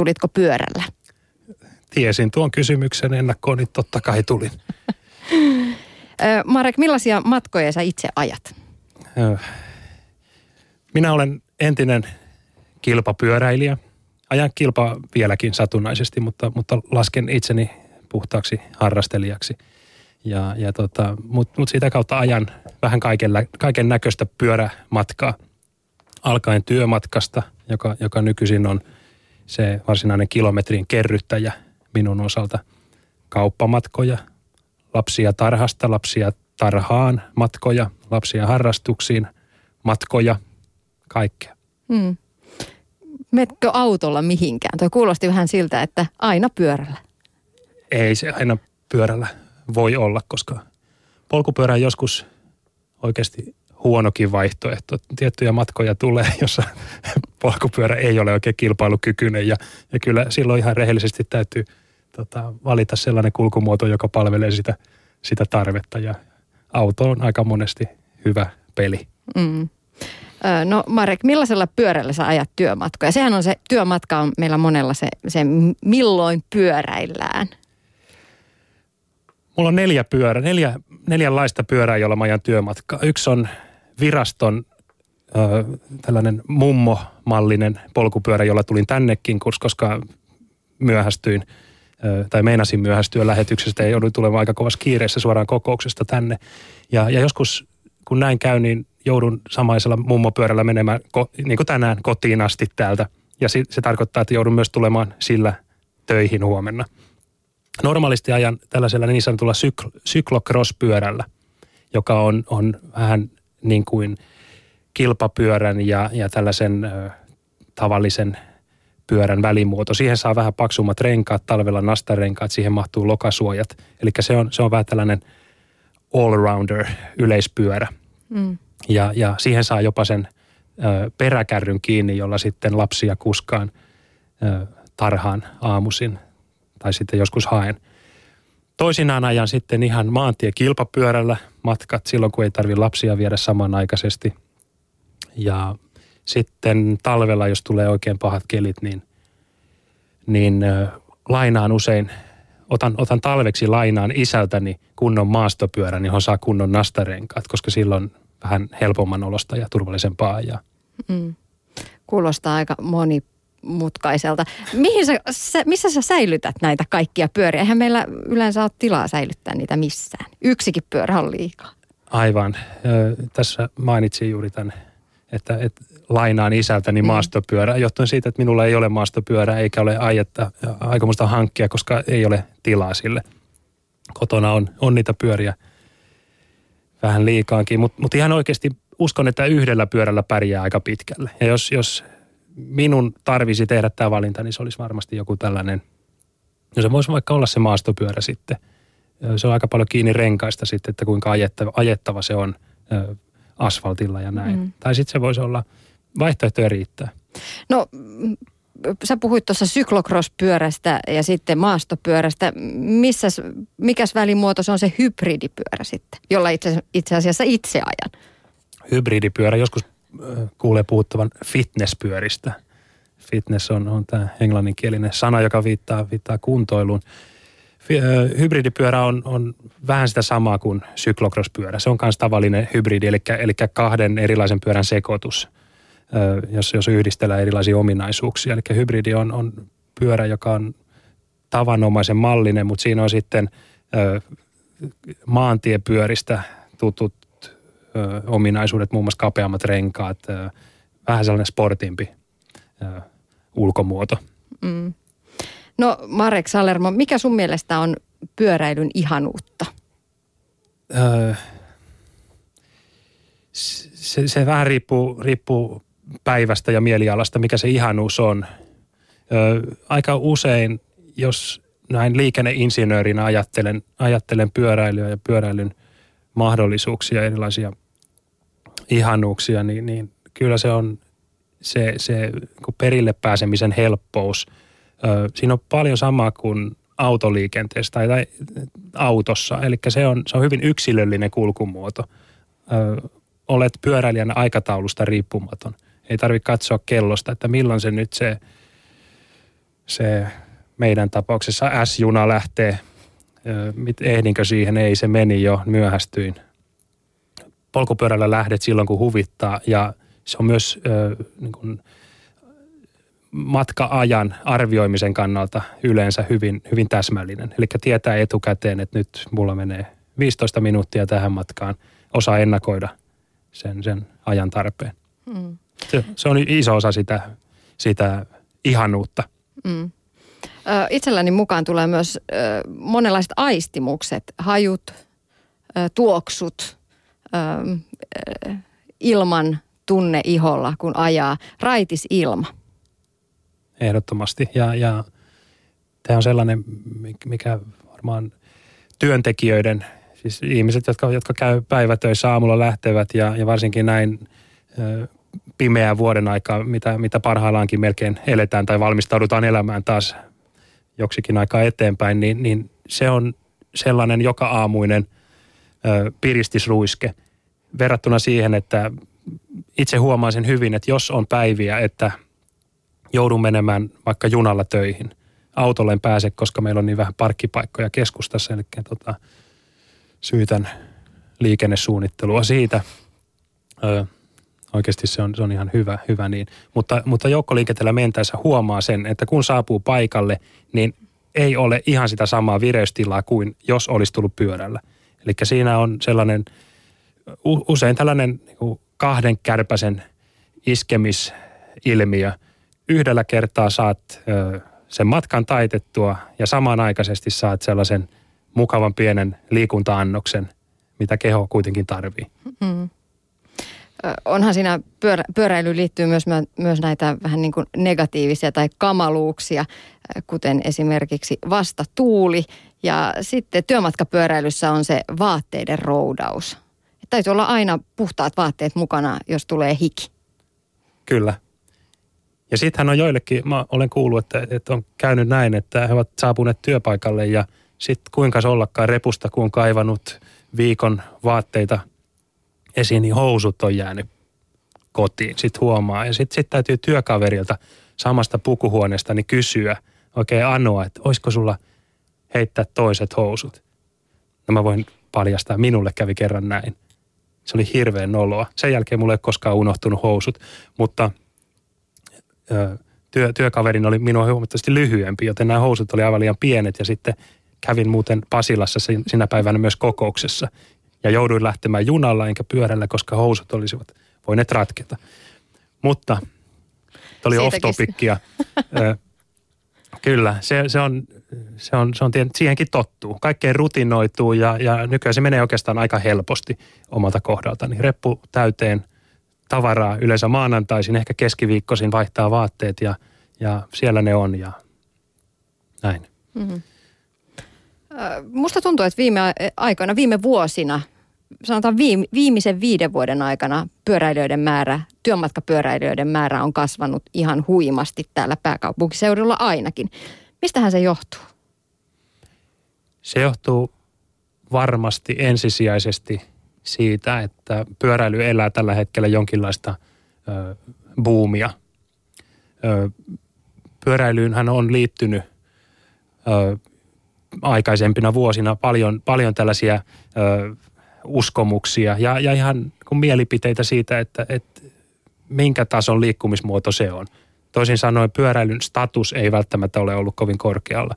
tulitko pyörällä? Tiesin tuon kysymyksen ennakkoon, niin totta kai tulin. Marek, millaisia matkoja sä itse ajat? Minä olen entinen kilpapyöräilijä. Ajan kilpa vieläkin satunnaisesti, mutta, mutta lasken itseni puhtaaksi harrastelijaksi. Ja, ja tota, Mutta mut sitä kautta ajan vähän kaiken, kaiken näköistä pyörämatkaa. Alkaen työmatkasta, joka, joka nykyisin on se varsinainen kilometrin kerryttäjä minun osalta. Kauppamatkoja, lapsia tarhasta, lapsia tarhaan matkoja, lapsia harrastuksiin matkoja, kaikkea. Hmm. Metkö autolla mihinkään? Tuo kuulosti vähän siltä, että aina pyörällä. Ei se aina pyörällä voi olla, koska polkupyörä joskus oikeasti huonokin vaihtoehto. Tiettyjä matkoja tulee, jossa polkupyörä ei ole oikein kilpailukykyinen ja, ja kyllä silloin ihan rehellisesti täytyy tota, valita sellainen kulkumuoto, joka palvelee sitä, sitä tarvetta ja auto on aika monesti hyvä peli. Mm. No Marek, millaisella pyörällä sä ajat työmatkoja? Sehän on se, työmatka on meillä monella se, se milloin pyöräillään. Mulla on neljä pyörää, neljä, neljänlaista pyörää, jolla mä ajan työmatkaa. Yksi on viraston ö, tällainen mummo-mallinen polkupyörä, jolla tulin tännekin, koska myöhästyin ö, tai meinasin myöhästyä lähetyksestä ja jouduin tulemaan aika kovassa kiireessä suoraan kokouksesta tänne. Ja, ja joskus kun näin käy, niin joudun samaisella mummopyörällä menemään, niin kuin tänään, kotiin asti täältä. Ja se, se tarkoittaa, että joudun myös tulemaan sillä töihin huomenna. Normaalisti ajan tällaisella niin sanotulla sykl- syklocross-pyörällä, joka on, on vähän niin kuin kilpapyörän ja, ja tällaisen ö, tavallisen pyörän välimuoto. Siihen saa vähän paksummat renkaat, talvella nastarenkaat, siihen mahtuu lokasuojat. Eli se on, se on vähän tällainen all-rounder yleispyörä. Mm. Ja, ja siihen saa jopa sen ö, peräkärryn kiinni, jolla sitten lapsia kuskaan ö, tarhaan aamusin tai sitten joskus haen. Toisinaan ajan sitten ihan maantiekilpapyörällä matkat silloin, kun ei tarvi lapsia viedä samanaikaisesti. Ja sitten talvella, jos tulee oikein pahat kelit, niin, niin lainaan usein, otan, otan talveksi lainaan isältäni kunnon maastopyörän, johon saa kunnon nastarenkaat, koska silloin vähän helpomman olosta ja turvallisempaa. Ja... Mm. Kuulostaa aika monimutkaiselta. Mihin sä, sä, missä sä säilytät näitä kaikkia pyöriä? Eihän meillä yleensä ole tilaa säilyttää niitä missään. Yksikin pyörä on liikaa. Aivan. Tässä mainitsin juuri tämän, että, että lainaan isältäni mm. maastopyörä, johtuen siitä, että minulla ei ole maastopyörää eikä ole aietta, aikomusta hankkia, koska ei ole tilaa sille. Kotona on, on niitä pyöriä – vähän liikaankin, mutta mut ihan oikeasti uskon, että yhdellä pyörällä pärjää aika pitkälle. Ja jos, jos minun tarvisi tehdä tämä valinta, niin se olisi varmasti joku tällainen, no se voisi vaikka olla se maastopyörä sitten. Se on aika paljon kiinni renkaista sitten, että kuinka ajettava, ajettava se on asfaltilla ja näin. Mm. Tai sitten se voisi olla, vaihtoehtoja riittää. No sä puhuit tuossa syklocross-pyörästä ja sitten maastopyörästä. Missäs, mikäs välimuoto se on se hybridipyörä sitten, jolla itse, itse asiassa itse ajan? Hybridipyörä, joskus kuulee puhuttavan fitnesspyöristä. Fitness on, on tämä englanninkielinen sana, joka viittaa, viittaa kuntoiluun. Hybridipyörä on, on vähän sitä samaa kuin syklocross-pyörä. Se on myös tavallinen hybridi, eli, eli kahden erilaisen pyörän sekoitus – jos, jos yhdistellään erilaisia ominaisuuksia. Eli hybridi on, on pyörä, joka on tavanomaisen mallinen, mutta siinä on sitten maantiepyöristä tutut ö, ominaisuudet, muun muassa kapeammat renkaat, ö, vähän sellainen sportimpi ö, ulkomuoto. Mm. No Marek Salermo, mikä sun mielestä on pyöräilyn ihanuutta? Öö, se, se vähän riippuu, riippuu päivästä ja mielialasta, mikä se ihanuus on. Ö, aika usein, jos näin liikenneinsinöörinä ajattelen, ajattelen pyöräilyä ja pyöräilyn mahdollisuuksia, erilaisia ihanuuksia, niin, niin kyllä se on se, se perille pääsemisen helppous. Ö, siinä on paljon samaa kuin autoliikenteessä tai, tai autossa, eli se on, se on hyvin yksilöllinen kulkumuoto. Ö, olet pyöräilijän aikataulusta riippumaton – ei tarvitse katsoa kellosta, että milloin se nyt se, se meidän tapauksessa S-juna lähtee. Ehdinkö siihen? Ei, se meni jo, myöhästyin. Polkupyörällä lähdet silloin, kun huvittaa ja se on myös äh, niin kuin matka-ajan arvioimisen kannalta yleensä hyvin, hyvin täsmällinen. Eli tietää etukäteen, että nyt mulla menee 15 minuuttia tähän matkaan. Osaa ennakoida sen, sen ajan tarpeen. Mm. Se, se on iso osa sitä, sitä ihanuutta. Mm. Itselläni mukaan tulee myös monenlaiset aistimukset, hajut, tuoksut, ilman tunne iholla, kun ajaa. Raitis ilma. Ehdottomasti. Ja, ja tämä on sellainen, mikä varmaan työntekijöiden, siis ihmiset, jotka, jotka käy päivätöissä aamulla lähtevät ja, ja varsinkin näin pimeää vuoden aikaa, mitä, mitä parhaillaankin melkein eletään tai valmistaudutaan elämään taas joksikin aikaa eteenpäin, niin, niin se on sellainen joka aamuinen piristisruiske verrattuna siihen, että itse huomaan sen hyvin, että jos on päiviä, että joudun menemään vaikka junalla töihin, autolle en pääse, koska meillä on niin vähän parkkipaikkoja keskustassa, eli tota, syytän liikennesuunnittelua siitä. Ö, Oikeasti se on, se on ihan hyvä, hyvä niin. Mutta, mutta joukkoliikenteellä mentäessä huomaa sen, että kun saapuu paikalle, niin ei ole ihan sitä samaa vireystilaa kuin jos olisi tullut pyörällä. Eli siinä on sellainen, usein tällainen niin kahden kärpäsen iskemisilmiö. Yhdellä kertaa saat sen matkan taitettua ja samanaikaisesti saat sellaisen mukavan pienen liikuntaannoksen, mitä keho kuitenkin tarvii. Mm onhan siinä pyörä, pyöräilyyn liittyy myös, myös näitä vähän niin kuin negatiivisia tai kamaluuksia, kuten esimerkiksi vastatuuli. Ja sitten työmatkapyöräilyssä on se vaatteiden roudaus. Täytyy olla aina puhtaat vaatteet mukana, jos tulee hiki. Kyllä. Ja sittenhän on joillekin, mä olen kuullut, että, että on käynyt näin, että he ovat saapuneet työpaikalle ja sitten kuinka ollakaan repusta, kun on kaivannut viikon vaatteita – esiin, niin housut on jäänyt kotiin. Sitten huomaa. Ja sitten sit täytyy työkaverilta samasta pukuhuoneesta niin kysyä, oikein anoa, että olisiko sulla heittää toiset housut. No mä voin paljastaa, minulle kävi kerran näin. Se oli hirveän noloa. Sen jälkeen mulle ei koskaan unohtunut housut, mutta ö, työ, työkaverin oli minua huomattavasti lyhyempi, joten nämä housut oli aivan liian pienet ja sitten kävin muuten Pasilassa sinä päivänä myös kokouksessa ja jouduin lähtemään junalla enkä pyörällä, koska housut olisivat voineet ratketa. Mutta oli off-topicia. Kyllä, se, se, on, se, on, se on, siihenkin tottuu. Kaikkeen rutinoituu ja, ja nykyään se menee oikeastaan aika helposti omalta kohdalta. Niin reppu täyteen tavaraa yleensä maanantaisin, ehkä keskiviikkoisin vaihtaa vaatteet ja, ja siellä ne on ja näin. Mm-hmm. Musta tuntuu, että viime aikoina, viime vuosina, sanotaan viime, viimeisen viiden vuoden aikana pyöräilijöiden määrä, työmatkapyöräilijöiden määrä on kasvanut ihan huimasti täällä pääkaupunkiseudulla ainakin. Mistähän se johtuu? Se johtuu varmasti ensisijaisesti siitä, että pyöräily elää tällä hetkellä jonkinlaista ö, buumia. Ö, pyöräilyynhän on liittynyt ö, aikaisempina vuosina paljon, paljon tällaisia ö, uskomuksia ja, ja ihan kun mielipiteitä siitä, että, että minkä tason liikkumismuoto se on. Toisin sanoen pyöräilyn status ei välttämättä ole ollut kovin korkealla.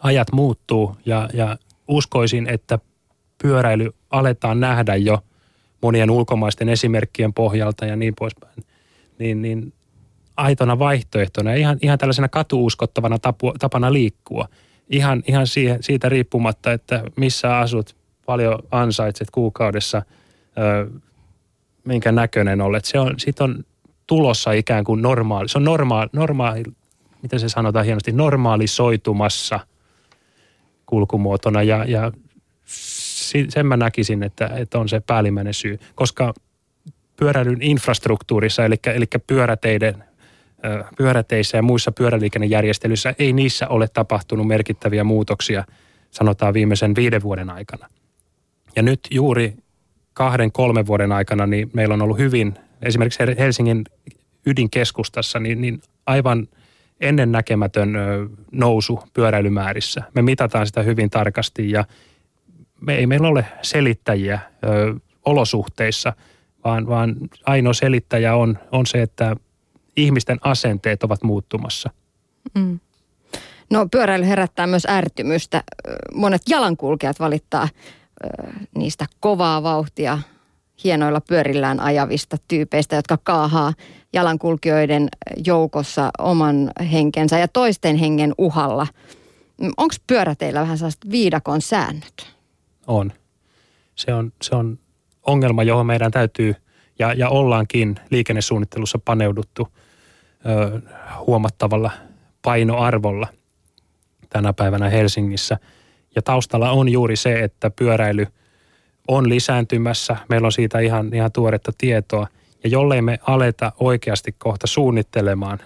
Ajat muuttuu ja, ja uskoisin, että pyöräily aletaan nähdä jo monien ulkomaisten esimerkkien pohjalta ja niin poispäin. Niin, niin aitona vaihtoehtona ja ihan, ihan tällaisena katuuskottavana tapu, tapana liikkua – ihan, ihan siihen, siitä riippumatta, että missä asut, paljon ansaitset kuukaudessa, ö, minkä näköinen olet. Se on, siitä on tulossa ikään kuin normaali, se on normaali, normaali miten se sanotaan hienosti, normaalisoitumassa kulkumuotona ja, ja sen mä näkisin, että, että on se päällimmäinen syy, koska pyöräilyn infrastruktuurissa, eli, eli pyöräteiden pyöräteissä ja muissa pyöräliikennejärjestelyissä ei niissä ole tapahtunut merkittäviä muutoksia, sanotaan viimeisen viiden vuoden aikana. Ja nyt juuri kahden, kolmen vuoden aikana niin meillä on ollut hyvin, esimerkiksi Helsingin ydinkeskustassa, niin, niin aivan ennen näkemätön nousu pyöräilymäärissä. Me mitataan sitä hyvin tarkasti ja me ei meillä ole selittäjiä ö, olosuhteissa, vaan, vaan ainoa selittäjä on, on se, että ihmisten asenteet ovat muuttumassa. Mm. No pyöräily herättää myös ärtymystä. Monet jalankulkijat valittaa niistä kovaa vauhtia hienoilla pyörillään ajavista tyypeistä, jotka kaahaa jalankulkijoiden joukossa oman henkensä ja toisten hengen uhalla. Onko pyörä teillä vähän sellaista viidakon säännöt? On. Se on, se on ongelma, johon meidän täytyy ja, ja ollaankin liikennesuunnittelussa paneuduttu ö, huomattavalla painoarvolla tänä päivänä Helsingissä. Ja taustalla on juuri se, että pyöräily on lisääntymässä. Meillä on siitä ihan, ihan tuoretta tietoa. Ja jollei me aleta oikeasti kohta suunnittelemaan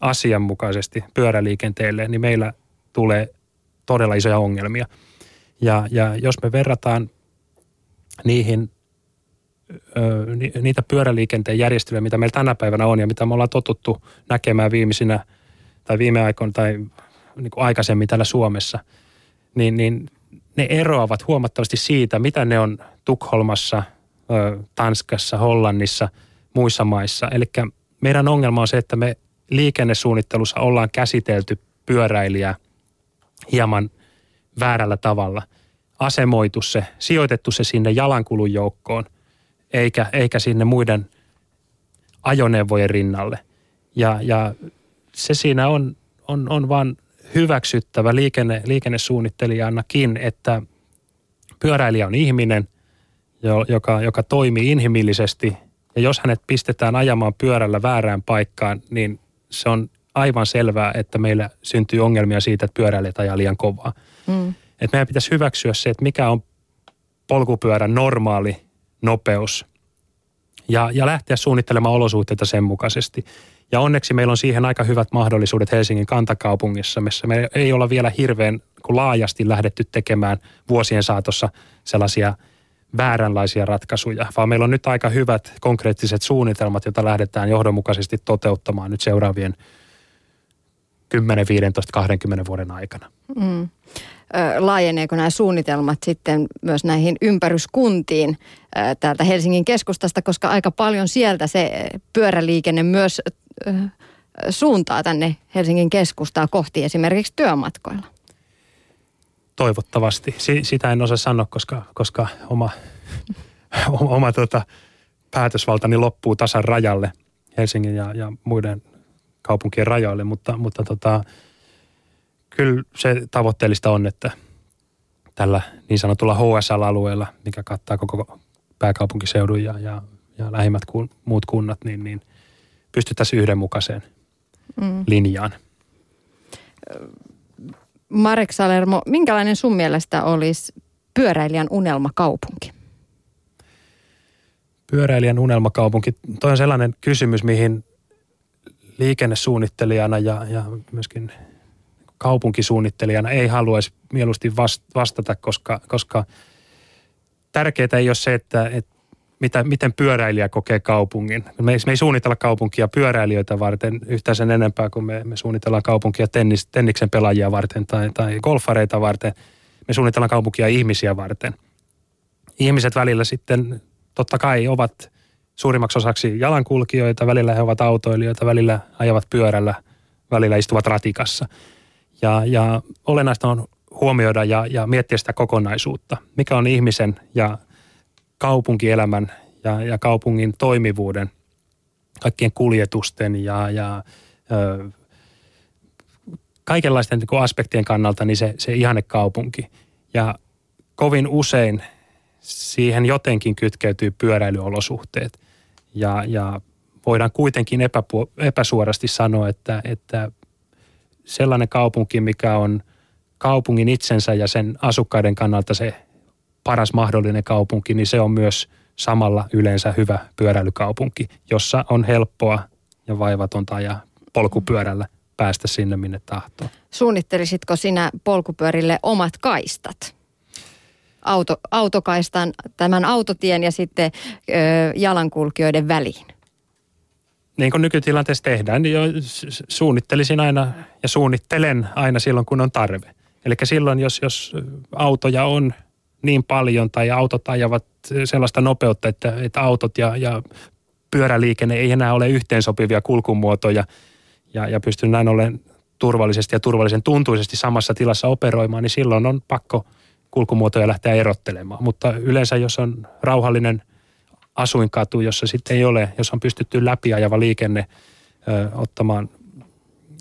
asianmukaisesti pyöräliikenteelle, niin meillä tulee todella isoja ongelmia. Ja, ja jos me verrataan niihin niitä pyöräliikenteen järjestelyjä, mitä meillä tänä päivänä on ja mitä me ollaan totuttu näkemään viimeisinä tai viime aikoina tai niin kuin aikaisemmin täällä Suomessa, niin, niin ne eroavat huomattavasti siitä, mitä ne on Tukholmassa, Tanskassa, Hollannissa, muissa maissa. Eli meidän ongelma on se, että me liikennesuunnittelussa ollaan käsitelty pyöräilijää hieman väärällä tavalla. Asemoitu se, sijoitettu se sinne jalankulun joukkoon, eikä, eikä sinne muiden ajoneuvojen rinnalle. Ja, ja se siinä on, on, on vaan hyväksyttävä liikenne, liikennesuunnittelijanakin, että pyöräilijä on ihminen, joka, joka toimii inhimillisesti. Ja jos hänet pistetään ajamaan pyörällä väärään paikkaan, niin se on aivan selvää, että meillä syntyy ongelmia siitä, että pyöräilijät ajaa liian kovaa. Mm. Et meidän pitäisi hyväksyä se, että mikä on polkupyörän normaali nopeus ja, ja lähteä suunnittelemaan olosuhteita sen mukaisesti. Ja onneksi meillä on siihen aika hyvät mahdollisuudet Helsingin kantakaupungissa, missä me ei olla vielä hirveän laajasti lähdetty tekemään vuosien saatossa sellaisia vääränlaisia ratkaisuja, vaan meillä on nyt aika hyvät konkreettiset suunnitelmat, joita lähdetään johdonmukaisesti toteuttamaan nyt seuraavien 10, 15, 20 vuoden aikana. Mm. Laajeneeko nämä suunnitelmat sitten myös näihin ympäryskuntiin täältä Helsingin keskustasta, koska aika paljon sieltä se pyöräliikenne myös suuntaa tänne Helsingin keskustaa kohti esimerkiksi työmatkoilla? Toivottavasti. Si- sitä en osaa sanoa, koska, koska oma, oma tota, päätösvaltani loppuu tasan rajalle Helsingin ja, ja muiden kaupunkien rajoille, mutta, mutta tota, kyllä se tavoitteellista on, että tällä niin sanotulla HSL-alueella, mikä kattaa koko pääkaupunkiseudun ja, ja, ja lähimmät kun, muut kunnat, niin, niin pystyttäisiin yhdenmukaiseen mm. linjaan. Marek Salermo, minkälainen sun mielestä olisi pyöräilijän unelmakaupunki? Pyöräilijän unelmakaupunki, toi on sellainen kysymys, mihin liikennesuunnittelijana ja, ja myöskin kaupunkisuunnittelijana ei haluaisi mieluusti vastata, koska, koska tärkeää ei ole se, että, että mitä, miten pyöräilijä kokee kaupungin. Me ei, me ei suunnitella kaupunkia pyöräilijöitä varten yhtään sen enempää kuin me, me suunnitellaan kaupunkia tennis, tenniksen pelaajia varten tai, tai golfareita varten. Me suunnitellaan kaupunkia ihmisiä varten. Ihmiset välillä sitten totta kai ovat suurimmaksi osaksi jalankulkijoita, välillä he ovat autoilijoita, välillä ajavat pyörällä, välillä istuvat ratikassa. Ja, ja olennaista on huomioida ja, ja miettiä sitä kokonaisuutta. Mikä on ihmisen ja kaupunkielämän ja, ja kaupungin toimivuuden, kaikkien kuljetusten ja, ja ö, kaikenlaisten niin aspektien kannalta niin se, se ihanne kaupunki. Ja kovin usein siihen jotenkin kytkeytyy pyöräilyolosuhteet. Ja, ja voidaan kuitenkin epäpu, epäsuorasti sanoa, että, että sellainen kaupunki, mikä on kaupungin itsensä ja sen asukkaiden kannalta se paras mahdollinen kaupunki, niin se on myös samalla yleensä hyvä pyöräilykaupunki, jossa on helppoa ja vaivatonta ja polkupyörällä päästä sinne, minne tahtoo. Suunnittelisitko sinä polkupyörille omat kaistat? Auto, autokaistan, tämän autotien ja sitten ö, jalankulkijoiden väliin? niin kuin nykytilanteessa tehdään, niin jo suunnittelisin aina ja suunnittelen aina silloin, kun on tarve. Eli silloin, jos, jos autoja on niin paljon tai autot ajavat sellaista nopeutta, että, että autot ja, ja pyöräliikenne ei enää ole yhteensopivia kulkumuotoja ja, ja pystyn näin ollen turvallisesti ja turvallisen tuntuisesti samassa tilassa operoimaan, niin silloin on pakko kulkumuotoja lähteä erottelemaan. Mutta yleensä jos on rauhallinen asuinkatu, jossa sitten ei ole, jos on pystytty läpiajava liikenne ö, ottamaan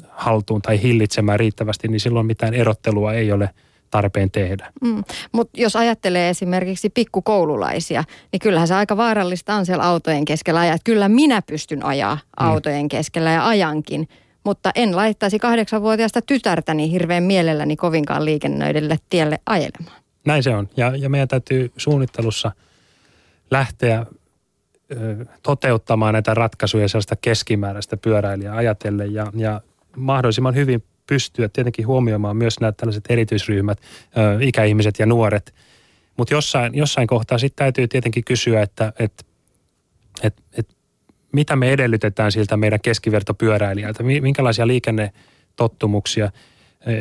haltuun tai hillitsemään riittävästi, niin silloin mitään erottelua ei ole tarpeen tehdä. Mm. Mutta jos ajattelee esimerkiksi pikkukoululaisia, niin kyllähän se aika vaarallista on siellä autojen keskellä ajaa. Kyllä minä pystyn ajaa mm. autojen keskellä ja ajankin, mutta en laittaisi kahdeksanvuotiaasta tytärtäni hirveän mielelläni kovinkaan liikennöidelle tielle ajelemaan. Näin se on. Ja, ja meidän täytyy suunnittelussa lähteä ö, toteuttamaan näitä ratkaisuja sellaista keskimääräistä pyöräilijää ajatellen ja, ja mahdollisimman hyvin pystyä tietenkin huomioimaan myös nämä tällaiset erityisryhmät, ö, ikäihmiset ja nuoret. Mutta jossain, jossain kohtaa sitten täytyy tietenkin kysyä, että et, et, et, mitä me edellytetään siltä meidän keskivertopyöräilijältä, minkälaisia liikennetottumuksia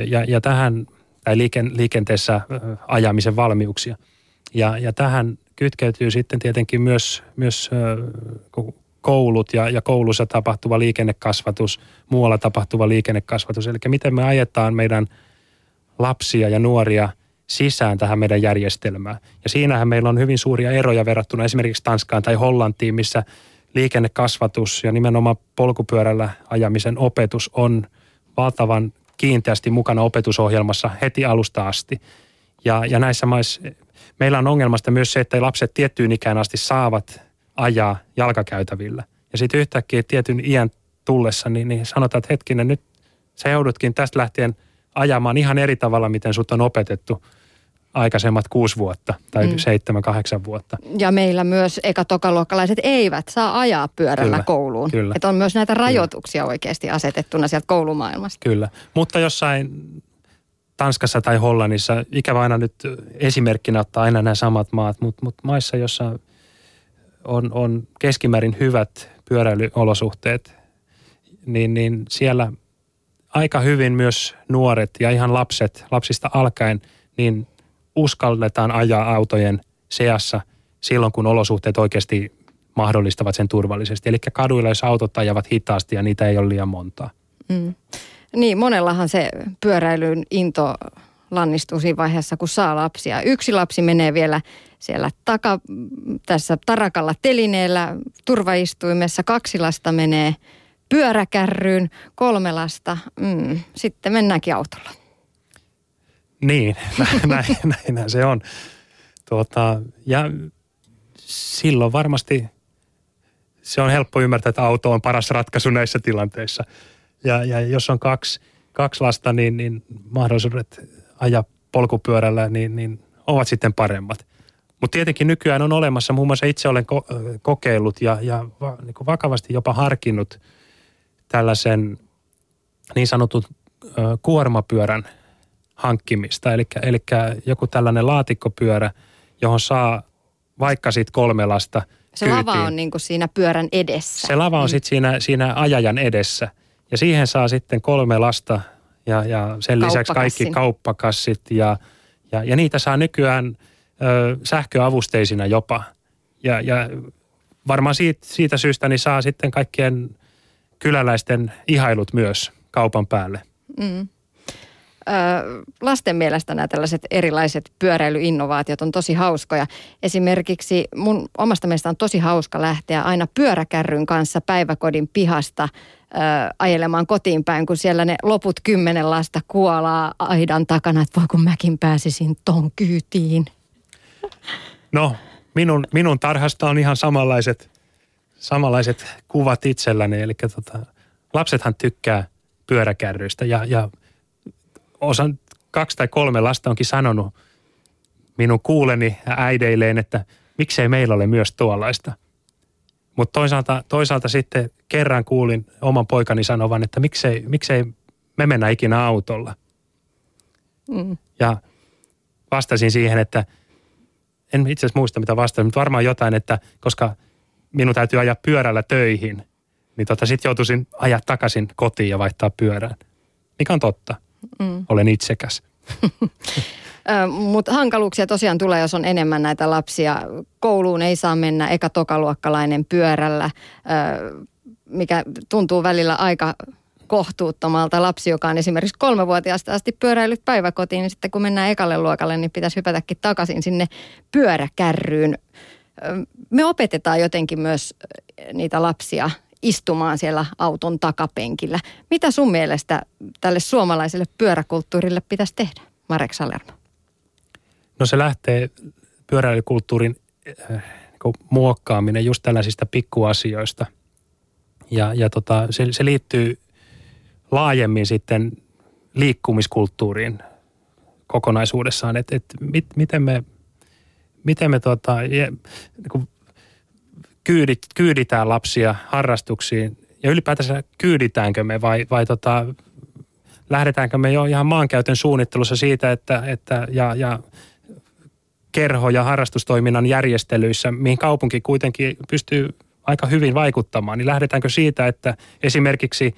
ja, ja tähän, tai liiken, liikenteessä ajamisen valmiuksia. Ja, ja tähän kytkeytyy sitten tietenkin myös, myös koulut ja, ja koulussa tapahtuva liikennekasvatus, muualla tapahtuva liikennekasvatus. Eli miten me ajetaan meidän lapsia ja nuoria sisään tähän meidän järjestelmään. Ja siinähän meillä on hyvin suuria eroja verrattuna esimerkiksi Tanskaan tai Hollantiin, missä liikennekasvatus ja nimenomaan polkupyörällä ajamisen opetus on valtavan kiinteästi mukana opetusohjelmassa heti alusta asti. Ja, ja näissä maissa meillä on ongelmasta myös se, että lapset tiettyyn ikään asti saavat ajaa jalkakäytävillä. Ja sitten yhtäkkiä tietyn iän tullessa, niin, niin sanotaan, että hetkinen, nyt sä joudutkin tästä lähtien ajamaan ihan eri tavalla, miten sut on opetettu aikaisemmat kuusi vuotta tai mm. seitsemän, kahdeksan vuotta. Ja meillä myös eka-tokaluokkalaiset eivät saa ajaa pyörällä kyllä, kouluun. Kyllä. Että on myös näitä rajoituksia kyllä. oikeasti asetettuna sieltä koulumaailmasta. Kyllä, mutta jossain Tanskassa tai Hollannissa, ikävä aina nyt esimerkkinä ottaa aina nämä samat maat, mutta, mutta maissa, jossa on, on keskimäärin hyvät pyöräilyolosuhteet, niin, niin siellä aika hyvin myös nuoret ja ihan lapset, lapsista alkaen, niin uskalletaan ajaa autojen seassa silloin, kun olosuhteet oikeasti mahdollistavat sen turvallisesti. Eli kaduilla, jos autot ajavat hitaasti ja niitä ei ole liian montaa. Mm. Niin, monellahan se pyöräilyn into lannistuu siinä vaiheessa, kun saa lapsia. Yksi lapsi menee vielä siellä taka, tässä tarakalla telineellä turvaistuimessa, kaksi lasta menee pyöräkärryyn, kolme lasta, mm, sitten mennäänkin autolla. Niin, näin, näin se on. Tuota, ja silloin varmasti se on helppo ymmärtää, että auto on paras ratkaisu näissä tilanteissa. Ja, ja jos on kaksi, kaksi lasta, niin, niin mahdollisuudet ajaa polkupyörällä niin, niin ovat sitten paremmat. Mutta tietenkin nykyään on olemassa, muun muassa itse olen ko- kokeillut ja, ja va, niin vakavasti jopa harkinnut tällaisen niin sanotun ö, kuormapyörän hankkimista. Eli joku tällainen laatikkopyörä, johon saa vaikka sitten kolme lasta Se kyytiin. lava on niin kuin siinä pyörän edessä. Se lava on mm. sitten siinä, siinä ajajan edessä. Ja siihen saa sitten kolme lasta ja, ja sen lisäksi kaikki kauppakassit ja, ja, ja niitä saa nykyään ö, sähköavusteisina jopa. Ja, ja varmaan siitä, siitä syystä niin saa sitten kaikkien kyläläisten ihailut myös kaupan päälle. Mm lasten mielestä nämä tällaiset erilaiset pyöräilyinnovaatiot on tosi hauskoja. Esimerkiksi mun omasta mielestä on tosi hauska lähteä aina pyöräkärryn kanssa päiväkodin pihasta ajelemaan kotiin päin, kun siellä ne loput kymmenen lasta kuolaa aidan takana, että voi kun mäkin pääsisin ton kyytiin. No, minun, minun tarhasta on ihan samanlaiset, samanlaiset kuvat itselläni. Eli tota, lapsethan tykkää pyöräkärryistä ja, ja – osan kaksi tai kolme lasta onkin sanonut minun kuuleni äideilleen, että miksei meillä ole myös tuollaista. Mutta toisaalta, toisaalta sitten kerran kuulin oman poikani sanovan, että miksei, miksei me mennä ikinä autolla. Mm. Ja vastasin siihen, että en itse asiassa muista mitä vastasin, mutta varmaan jotain, että koska minun täytyy ajaa pyörällä töihin, niin tota sitten joutuisin ajaa takaisin kotiin ja vaihtaa pyörään. Mikä on totta. Mm. Olen itsekäs. Mutta hankaluuksia tosiaan tulee, jos on enemmän näitä lapsia. Kouluun ei saa mennä eka tokaluokkalainen pyörällä, mikä tuntuu välillä aika kohtuuttomalta lapsi, joka on esimerkiksi kolmevuotiaasta asti pyöräillyt päiväkotiin, niin sitten kun mennään ekalle luokalle, niin pitäisi hypätäkin takaisin sinne pyöräkärryyn. Me opetetaan jotenkin myös niitä lapsia istumaan siellä auton takapenkillä. Mitä sun mielestä tälle suomalaiselle pyöräkulttuurille pitäisi tehdä, Marek Salermo? No se lähtee pyöräilykulttuurin äh, muokkaaminen just tällaisista pikkuasioista. Ja, ja tota, se, se liittyy laajemmin sitten liikkumiskulttuuriin kokonaisuudessaan, että et mit, miten me, miten me tota, niin kyydit, kyyditään lapsia harrastuksiin? Ja ylipäätänsä kyyditäänkö me vai, vai tota, lähdetäänkö me jo ihan maankäytön suunnittelussa siitä, että, että ja, ja kerho- ja harrastustoiminnan järjestelyissä, mihin kaupunki kuitenkin pystyy aika hyvin vaikuttamaan, niin lähdetäänkö siitä, että esimerkiksi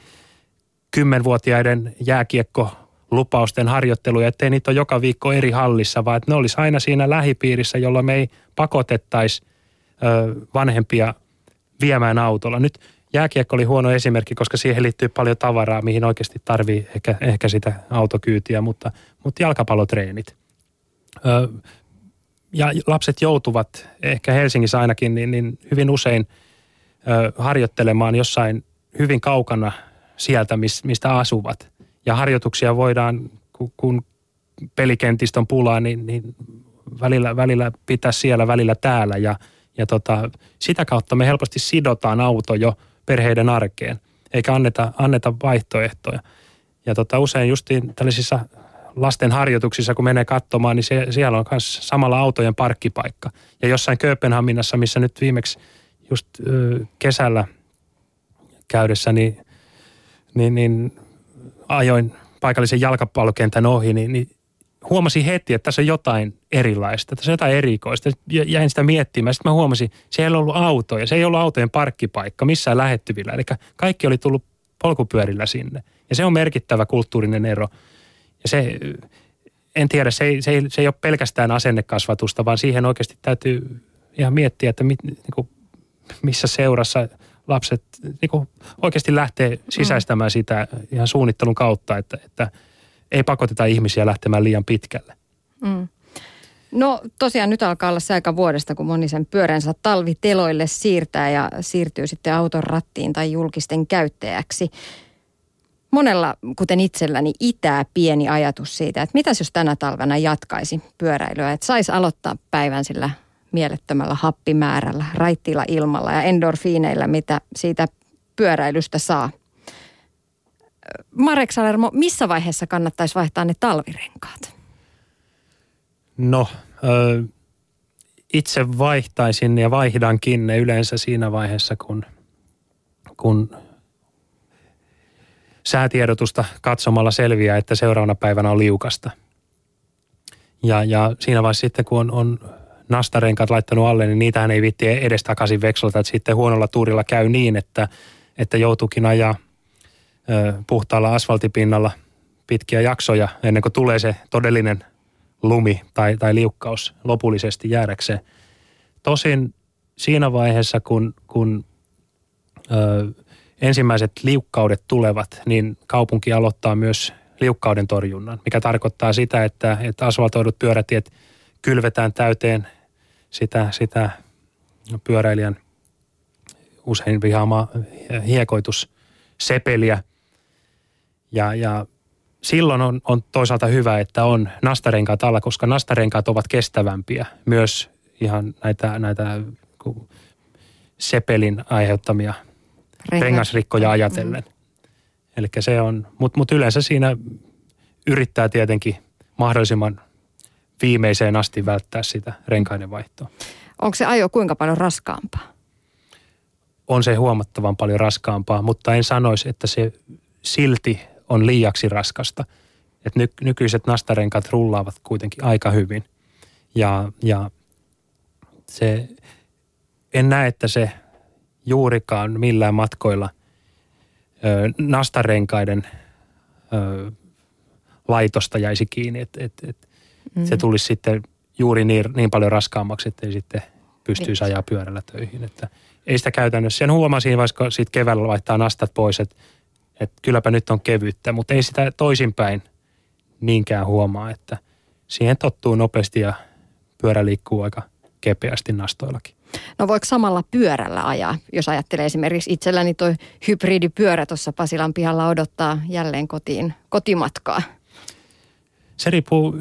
kymmenvuotiaiden jääkiekko lupausten harjoitteluja, ettei niitä ole joka viikko eri hallissa, vaan että ne olisi aina siinä lähipiirissä, jolla me ei pakotettaisi vanhempia viemään autolla. Nyt jääkiekko oli huono esimerkki, koska siihen liittyy paljon tavaraa, mihin oikeasti tarvii ehkä, ehkä sitä autokyytiä, mutta, mutta jalkapallotreenit. Ö, ja lapset joutuvat, ehkä Helsingissä ainakin, niin, niin hyvin usein ö, harjoittelemaan jossain hyvin kaukana sieltä, mistä asuvat. Ja harjoituksia voidaan, kun pelikentistä on pulaa, niin, niin välillä, välillä pitää siellä, välillä täällä. Ja, ja tota, sitä kautta me helposti sidotaan auto jo perheiden arkeen, eikä anneta, anneta vaihtoehtoja. Ja tota, usein justiin tällaisissa lasten harjoituksissa, kun menee katsomaan, niin se, siellä on myös samalla autojen parkkipaikka. Ja jossain Kööpenhaminassa, missä nyt viimeksi just ö, kesällä käydessä, niin, niin, niin ajoin paikallisen jalkapallokentän ohi, niin, niin huomasin heti, että tässä on jotain erilaista, tässä on jotain erikoista. Ja jäin sitä miettimään. Sitten mä huomasin, se ei ollut autoja, se ei ollut autojen parkkipaikka missään lähettyvillä. Eli kaikki oli tullut polkupyörillä sinne. Ja se on merkittävä kulttuurinen ero. Ja se, en tiedä, se ei, se ei, se ei ole pelkästään asennekasvatusta, vaan siihen oikeasti täytyy ihan miettiä, että mit, niin kuin, missä seurassa lapset niin kuin oikeasti lähtee sisäistämään sitä ihan suunnittelun kautta, että, että ei pakoteta ihmisiä lähtemään liian pitkälle. Mm. No tosiaan nyt alkaa olla se aika vuodesta, kun moni sen pyöränsä talviteloille siirtää ja siirtyy sitten auton rattiin tai julkisten käyttäjäksi monella, kuten itselläni, itää pieni ajatus siitä, että mitäs jos tänä talvena jatkaisi pyöräilyä, että saisi aloittaa päivän sillä mielettömällä happimäärällä, raittiilla ilmalla ja endorfiineilla, mitä siitä pyöräilystä saa. Marek Salermo, missä vaiheessa kannattaisi vaihtaa ne talvirenkaat? No, itse vaihtaisin ja vaihdankin ne yleensä siinä vaiheessa, kun, kun säätiedotusta katsomalla selviää, että seuraavana päivänä on liukasta. Ja, ja siinä vaiheessa sitten, kun on, on nastarenkaat laittanut alle, niin niitähän ei vitti edestakaisin vekselta. Että sitten huonolla tuurilla käy niin, että, että joutuukin ajaa ö, puhtaalla asfaltipinnalla pitkiä jaksoja ennen kuin tulee se todellinen lumi tai, tai liukkaus lopullisesti jäädäkseen. Tosin siinä vaiheessa, kun, kun ö, ensimmäiset liukkaudet tulevat, niin kaupunki aloittaa myös liukkauden torjunnan, mikä tarkoittaa sitä, että, että asfaltoidut pyörätiet kylvetään täyteen sitä, sitä pyöräilijän usein vihaamaa hiekoitussepeliä. Ja, ja silloin on, on toisaalta hyvä, että on nastarenkaat alla, koska nastarenkaat ovat kestävämpiä. Myös ihan näitä, näitä sepelin aiheuttamia rengasrikkoja ajatellen. Mm. Eli se on, mutta mut yleensä siinä yrittää tietenkin mahdollisimman viimeiseen asti välttää sitä renkaiden vaihtoa. Onko se ajo kuinka paljon raskaampaa? On se huomattavan paljon raskaampaa, mutta en sanoisi, että se silti on liiaksi raskasta. Et ny, nykyiset nastarenkat rullaavat kuitenkin aika hyvin. Ja, ja se, en näe, että se juurikaan millään matkoilla ö, nastarenkaiden ö, laitosta jäisi kiinni, että et, et, mm. se tulisi sitten juuri niin, niin paljon raskaammaksi, että ei sitten pystyisi ajaa pyörällä töihin. Että ei sitä käytännössä. Sen huomasin, vaikka sitten keväällä vaihtaa nastat pois, että, että kylläpä nyt on kevyttä, mutta ei sitä toisinpäin niinkään huomaa, että siihen tottuu nopeasti ja pyörä liikkuu aika kepeästi nastoillakin. No voiko samalla pyörällä ajaa, jos ajattelee esimerkiksi itselläni toi hybridipyörä tuossa Pasilan pihalla odottaa jälleen kotiin, kotimatkaa? Se riippuu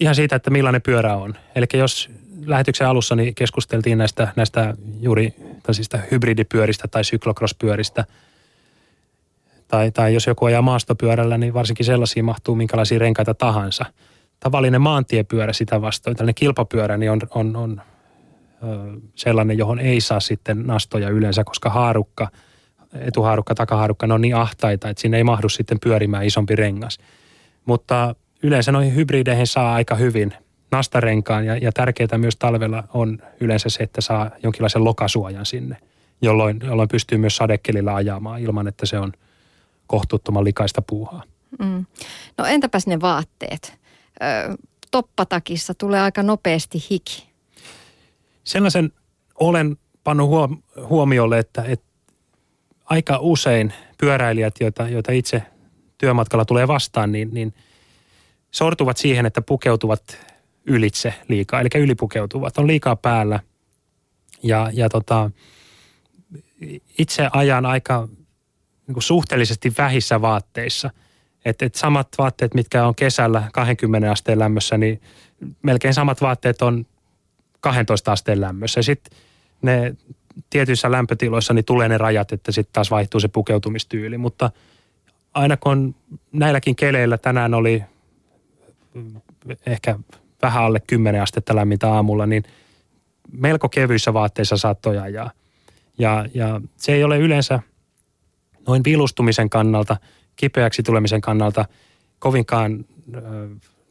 ihan siitä, että millainen pyörä on. Eli jos lähetyksen alussa niin keskusteltiin näistä, näistä juuri tällaisista hybridipyöristä tai syklokrospyöristä, tai, tai jos joku ajaa maastopyörällä, niin varsinkin sellaisia mahtuu minkälaisia renkaita tahansa. Tavallinen maantiepyörä sitä vastoin, tällainen kilpapyörä, niin on, on, on sellainen, johon ei saa sitten nastoja yleensä, koska haarukka, etuhaarukka, takahaarukka, ne on niin ahtaita, että sinne ei mahdu sitten pyörimään isompi rengas. Mutta yleensä noihin hybrideihin saa aika hyvin nastarenkaan ja, ja tärkeää myös talvella on yleensä se, että saa jonkinlaisen lokasuojan sinne, jolloin, jolloin pystyy myös sadekelillä ajamaan ilman, että se on kohtuuttoman likaista puuhaa. Mm. No entäpäs ne vaatteet? Ö, toppatakissa tulee aika nopeasti hiki. Sellaisen olen pannut huomiolle, että, että aika usein pyöräilijät, joita, joita itse työmatkalla tulee vastaan, niin, niin sortuvat siihen, että pukeutuvat ylitse liikaa, eli ylipukeutuvat, on liikaa päällä. Ja, ja tota, itse ajan aika niin kuin suhteellisesti vähissä vaatteissa. Että et samat vaatteet, mitkä on kesällä 20 asteen lämmössä, niin melkein samat vaatteet on 12 asteen lämmössä. Sitten ne tietyissä lämpötiloissa niin tulee ne rajat, että sitten taas vaihtuu se pukeutumistyyli. Mutta aina kun näilläkin keleillä tänään oli ehkä vähän alle 10 astetta lämmintä aamulla, niin melko kevyissä vaatteissa saattoi ajaa. Ja, ja se ei ole yleensä noin vilustumisen kannalta, kipeäksi tulemisen kannalta kovinkaan äh,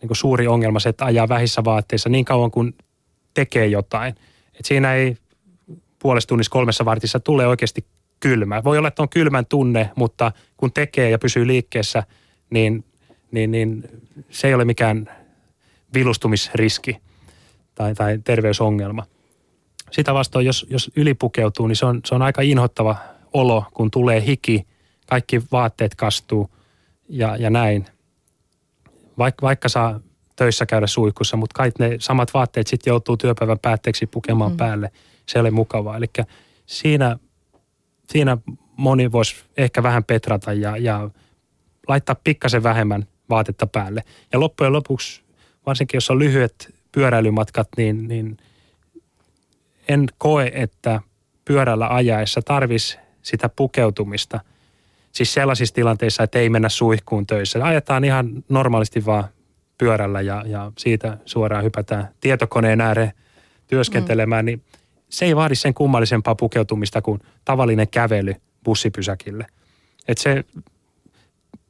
niin suuri ongelma se, että ajaa vähissä vaatteissa niin kauan kuin tekee jotain. Et siinä ei puolesta tunnissa kolmessa vartissa tule oikeasti kylmä. Voi olla, että on kylmän tunne, mutta kun tekee ja pysyy liikkeessä, niin, niin, niin se ei ole mikään vilustumisriski tai, tai terveysongelma. Sitä vastoin, jos, jos ylipukeutuu, niin se on, se on aika inhottava olo, kun tulee hiki, kaikki vaatteet kastuu ja, ja näin. Vaik, vaikka saa töissä käydä suihkussa, mutta kaikki ne samat vaatteet sitten joutuu työpäivän päätteeksi pukemaan mm. päälle. Se ei ole mukavaa. Eli siinä, siinä moni voisi ehkä vähän petrata ja, ja laittaa pikkasen vähemmän vaatetta päälle. Ja loppujen lopuksi varsinkin jos on lyhyet pyöräilymatkat, niin, niin en koe, että pyörällä ajaessa tarvis sitä pukeutumista. Siis sellaisissa tilanteissa, että ei mennä suihkuun töissä. Ajetaan ihan normaalisti vaan pyörällä ja, ja siitä suoraan hypätään tietokoneen ääreen työskentelemään, mm. niin se ei vaadi sen kummallisempaa pukeutumista kuin tavallinen kävely bussipysäkille. Et se,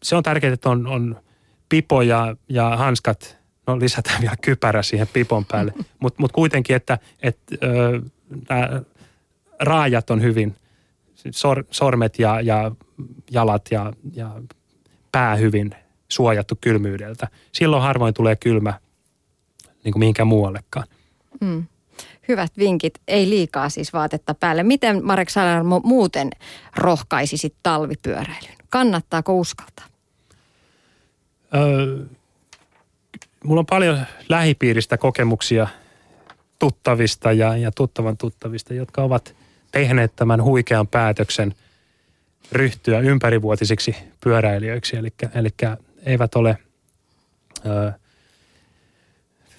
se on tärkeää, että on, on pipo ja, ja hanskat no lisätään vielä kypärä siihen pipon päälle. Mutta mut kuitenkin, että et, nämä raajat on hyvin, sor, sormet ja, ja jalat ja, ja pää hyvin suojattu kylmyydeltä. Silloin harvoin tulee kylmä niin kuin mihinkään muuallekaan. Mm. Hyvät vinkit, ei liikaa siis vaatetta päälle. Miten Marek Salermo muuten rohkaisisit talvipyöräilyn? Kannattaako uskaltaa? Öö, mulla on paljon lähipiiristä kokemuksia tuttavista ja, ja tuttavan tuttavista, jotka ovat tehneet tämän huikean päätöksen ryhtyä ympärivuotisiksi pyöräilijöiksi. Eli, eli eivät ole ö,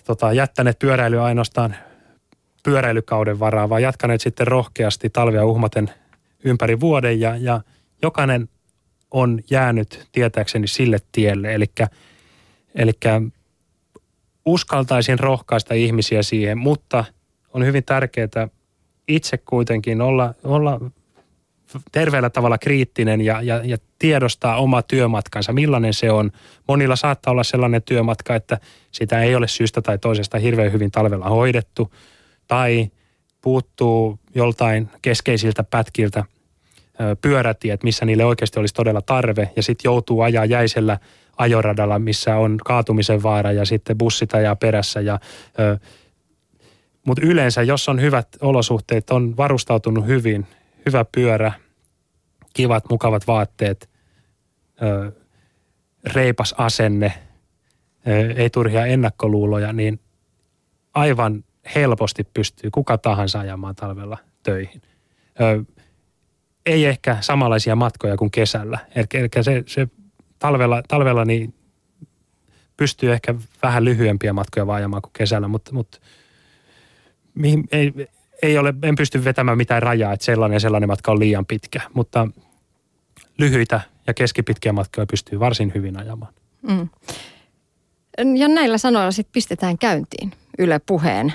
tota, jättäneet pyöräilyä ainoastaan pyöräilykauden varaa, vaan jatkaneet sitten rohkeasti talvia uhmaten ympäri vuoden ja, ja jokainen on jäänyt tietääkseni sille tielle. Eli uskaltaisin rohkaista ihmisiä siihen, mutta on hyvin tärkeää itse kuitenkin olla, olla terveellä tavalla kriittinen ja, ja, ja tiedostaa oma työmatkansa, millainen se on. Monilla saattaa olla sellainen työmatka, että sitä ei ole syystä tai toisesta hirveän hyvin talvella hoidettu tai puuttuu joltain keskeisiltä pätkiltä pyörätiet, missä niille oikeasti olisi todella tarve ja sitten joutuu ajaa jäisellä ajoradalla, missä on kaatumisen vaara ja sitten bussit ajaa perässä ja mutta yleensä, jos on hyvät olosuhteet, on varustautunut hyvin, hyvä pyörä, kivat, mukavat vaatteet, ö, reipas asenne, ö, ei turhia ennakkoluuloja, niin aivan helposti pystyy kuka tahansa ajamaan talvella töihin. Ö, ei ehkä samanlaisia matkoja kuin kesällä. Eli, se, se talvella, talvella niin pystyy ehkä vähän lyhyempiä matkoja vaan ajamaan kuin kesällä, mutta, mutta mihin, ei, ei ole, en pysty vetämään mitään rajaa, että sellainen sellainen matka on liian pitkä, mutta lyhyitä ja keskipitkiä matkoja pystyy varsin hyvin ajamaan. Mm. Ja näillä sanoilla sitten pistetään käyntiin Yle Puheen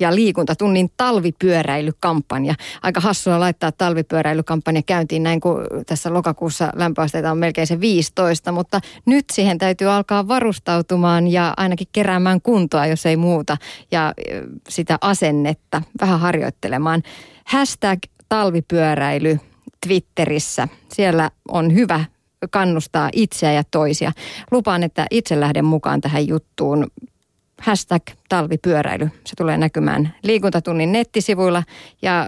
ja liikuntatunnin talvipyöräilykampanja. Aika hassua laittaa talvipyöräilykampanja käyntiin näin, kun tässä lokakuussa lämpöasteita on melkein se 15, mutta nyt siihen täytyy alkaa varustautumaan ja ainakin keräämään kuntoa, jos ei muuta, ja sitä asennetta vähän harjoittelemaan. Hashtag talvipyöräily Twitterissä. Siellä on hyvä kannustaa itseä ja toisia. Lupaan, että itse lähden mukaan tähän juttuun hashtag talvipyöräily. Se tulee näkymään liikuntatunnin nettisivuilla ja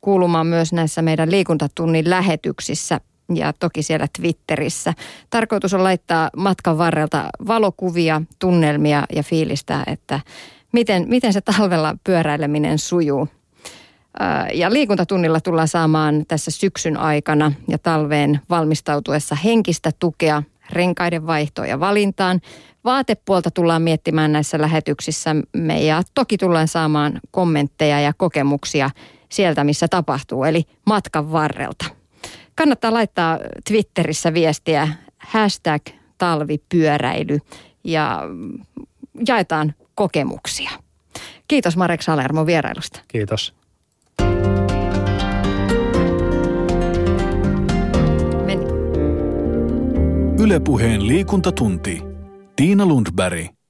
kuulumaan myös näissä meidän liikuntatunnin lähetyksissä ja toki siellä Twitterissä. Tarkoitus on laittaa matkan varrelta valokuvia, tunnelmia ja fiilistä, että miten, miten se talvella pyöräileminen sujuu. Ja liikuntatunnilla tullaan saamaan tässä syksyn aikana ja talveen valmistautuessa henkistä tukea renkaiden vaihtoon ja valintaan. Vaatepuolta tullaan miettimään näissä lähetyksissä me ja toki tullaan saamaan kommentteja ja kokemuksia sieltä, missä tapahtuu, eli matkan varrelta. Kannattaa laittaa Twitterissä viestiä hashtag talvipyöräily ja jaetaan kokemuksia. Kiitos Marek Salermo vierailusta. Kiitos. Ylepuheen liikuntatunti. Tiina Lundberg.